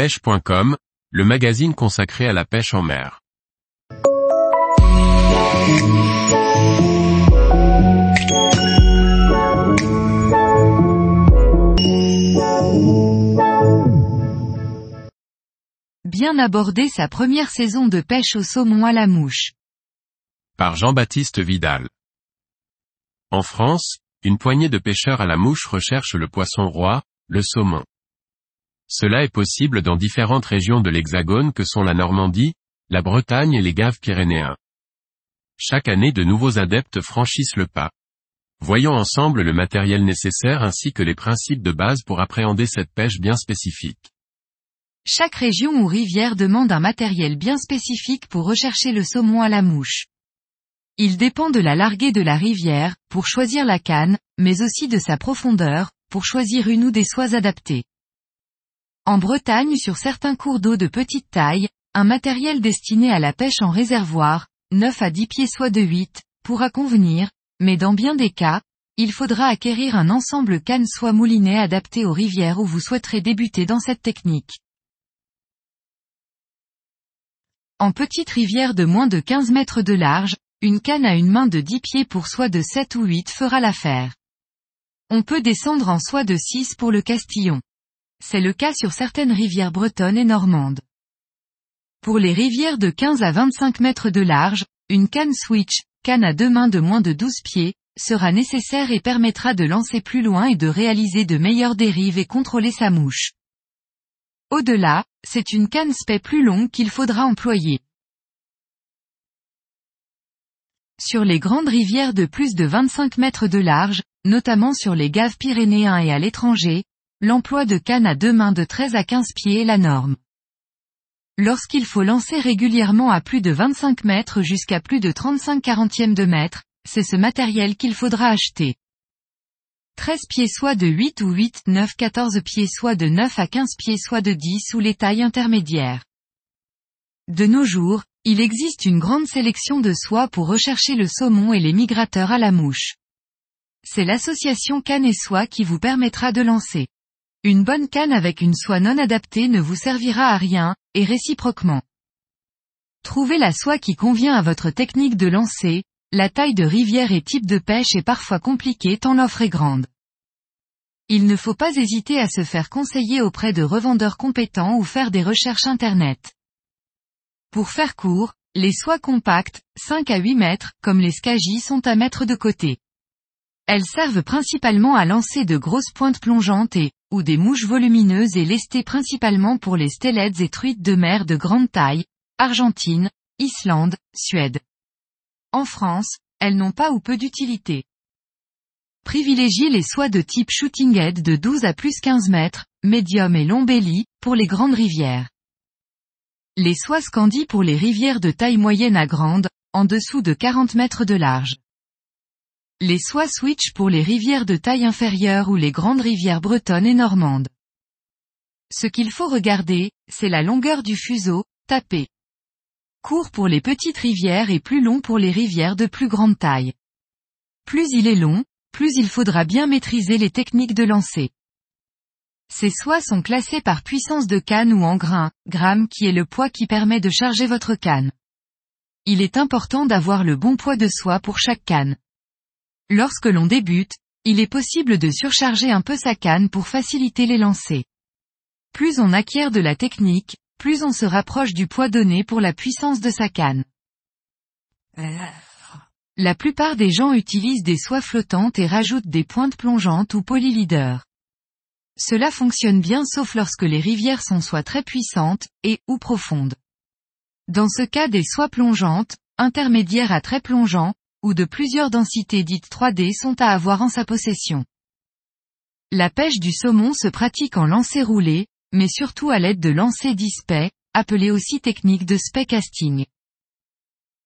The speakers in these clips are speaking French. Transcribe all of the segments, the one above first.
pêche.com, le magazine consacré à la pêche en mer. Bien aborder sa première saison de pêche au saumon à la mouche. Par Jean-Baptiste Vidal. En France, une poignée de pêcheurs à la mouche recherche le poisson roi, le saumon. Cela est possible dans différentes régions de l'Hexagone que sont la Normandie, la Bretagne et les Gaves pyrénéens. Chaque année de nouveaux adeptes franchissent le pas. Voyons ensemble le matériel nécessaire ainsi que les principes de base pour appréhender cette pêche bien spécifique. Chaque région ou rivière demande un matériel bien spécifique pour rechercher le saumon à la mouche. Il dépend de la larguée de la rivière, pour choisir la canne, mais aussi de sa profondeur, pour choisir une ou des soies adaptées. En Bretagne sur certains cours d'eau de petite taille, un matériel destiné à la pêche en réservoir, 9 à 10 pieds soit de 8, pourra convenir, mais dans bien des cas, il faudra acquérir un ensemble canne soie moulinet adapté aux rivières où vous souhaiterez débuter dans cette technique. En petite rivière de moins de 15 mètres de large, une canne à une main de 10 pieds pour soie de 7 ou 8 fera l'affaire. On peut descendre en soie de 6 pour le Castillon. C'est le cas sur certaines rivières bretonnes et normandes. Pour les rivières de 15 à 25 mètres de large, une canne switch, canne à deux mains de moins de 12 pieds, sera nécessaire et permettra de lancer plus loin et de réaliser de meilleures dérives et contrôler sa mouche. Au-delà, c'est une canne spey plus longue qu'il faudra employer. Sur les grandes rivières de plus de 25 mètres de large, notamment sur les gaves pyrénéens et à l'étranger, l'emploi de cannes à deux mains de 13 à 15 pieds est la norme. Lorsqu'il faut lancer régulièrement à plus de 25 mètres jusqu'à plus de 35 quarantièmes de mètre, c'est ce matériel qu'il faudra acheter. 13 pieds soit de 8 ou 8, 9, 14 pieds soit de 9 à 15 pieds soit de 10 ou les tailles intermédiaires. De nos jours, il existe une grande sélection de soies pour rechercher le saumon et les migrateurs à la mouche. C'est l'association canne et soie qui vous permettra de lancer. Une bonne canne avec une soie non adaptée ne vous servira à rien, et réciproquement. Trouvez la soie qui convient à votre technique de lancer, la taille de rivière et type de pêche est parfois compliquée tant l'offre est grande. Il ne faut pas hésiter à se faire conseiller auprès de revendeurs compétents ou faire des recherches internet. Pour faire court, les soies compactes, 5 à 8 mètres, comme les Skagi sont à mettre de côté. Elles servent principalement à lancer de grosses pointes plongeantes et, ou des mouches volumineuses et lestées principalement pour les stellettes et truites de mer de grande taille, Argentine, Islande, Suède. En France, elles n'ont pas ou peu d'utilité. Privilégiez les soies de type shooting head de 12 à plus 15 mètres, médium et long belly, pour les grandes rivières. Les soies Scandi pour les rivières de taille moyenne à grande, en dessous de 40 mètres de large. Les soies switch pour les rivières de taille inférieure ou les grandes rivières bretonnes et normandes. Ce qu'il faut regarder, c'est la longueur du fuseau, tapé. Court pour les petites rivières et plus long pour les rivières de plus grande taille. Plus il est long, plus il faudra bien maîtriser les techniques de lancer. Ces soies sont classées par puissance de canne ou en grains, gramme qui est le poids qui permet de charger votre canne. Il est important d'avoir le bon poids de soie pour chaque canne. Lorsque l'on débute, il est possible de surcharger un peu sa canne pour faciliter les lancers. Plus on acquiert de la technique, plus on se rapproche du poids donné pour la puissance de sa canne. La plupart des gens utilisent des soies flottantes et rajoutent des pointes plongeantes ou polyleaders. Cela fonctionne bien sauf lorsque les rivières sont soit très puissantes, et, ou profondes. Dans ce cas des soies plongeantes, intermédiaires à très plongeants, ou de plusieurs densités dites 3D sont à avoir en sa possession. La pêche du saumon se pratique en lancer roulé, mais surtout à l'aide de lancers dispay, appelés aussi technique de spey casting.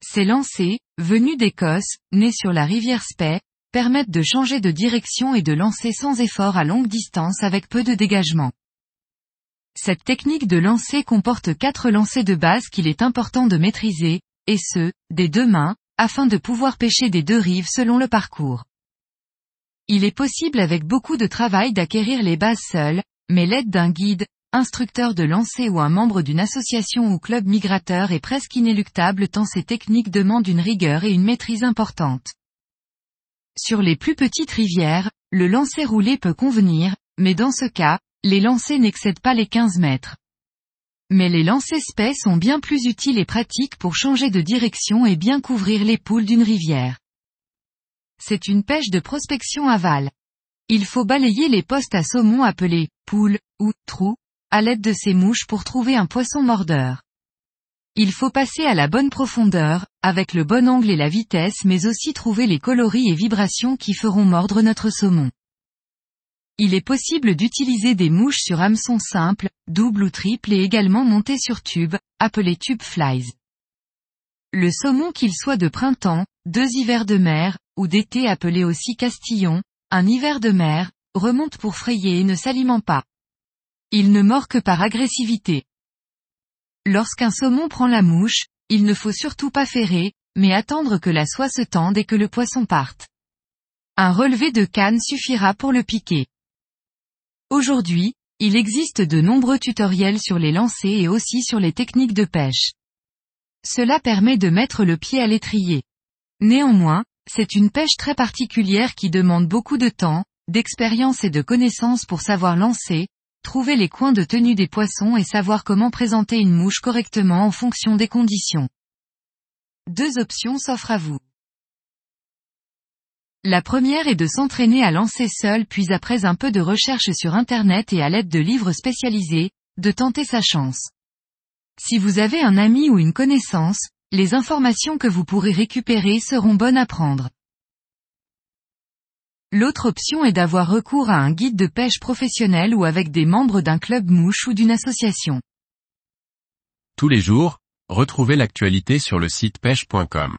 Ces lancers, venus d'Écosse, nés sur la rivière Spey, permettent de changer de direction et de lancer sans effort à longue distance avec peu de dégagement. Cette technique de lancer comporte quatre lancers de base qu'il est important de maîtriser, et ce, des deux mains, afin de pouvoir pêcher des deux rives selon le parcours. Il est possible avec beaucoup de travail d'acquérir les bases seules, mais l'aide d'un guide, instructeur de lancer ou un membre d'une association ou club migrateur est presque inéluctable tant ces techniques demandent une rigueur et une maîtrise importante. Sur les plus petites rivières, le lancer roulé peut convenir, mais dans ce cas, les lancers n'excèdent pas les 15 mètres. Mais les lancers spais sont bien plus utiles et pratiques pour changer de direction et bien couvrir les poules d'une rivière. C'est une pêche de prospection aval. Il faut balayer les postes à saumon appelés poules ou trous à l'aide de ces mouches pour trouver un poisson mordeur. Il faut passer à la bonne profondeur, avec le bon angle et la vitesse mais aussi trouver les coloris et vibrations qui feront mordre notre saumon. Il est possible d'utiliser des mouches sur hameçon simple, double ou triple et également montées sur tube, appelées tube flies. Le saumon qu'il soit de printemps, deux hivers de mer, ou d'été appelé aussi castillon, un hiver de mer, remonte pour frayer et ne s'alimente pas. Il ne mord que par agressivité. Lorsqu'un saumon prend la mouche, il ne faut surtout pas ferrer, mais attendre que la soie se tende et que le poisson parte. Un relevé de canne suffira pour le piquer. Aujourd'hui, il existe de nombreux tutoriels sur les lancers et aussi sur les techniques de pêche. Cela permet de mettre le pied à l'étrier. Néanmoins, c'est une pêche très particulière qui demande beaucoup de temps, d'expérience et de connaissances pour savoir lancer, trouver les coins de tenue des poissons et savoir comment présenter une mouche correctement en fonction des conditions. Deux options s'offrent à vous. La première est de s'entraîner à lancer seul puis après un peu de recherche sur Internet et à l'aide de livres spécialisés, de tenter sa chance. Si vous avez un ami ou une connaissance, les informations que vous pourrez récupérer seront bonnes à prendre. L'autre option est d'avoir recours à un guide de pêche professionnel ou avec des membres d'un club mouche ou d'une association. Tous les jours, retrouvez l'actualité sur le site pêche.com.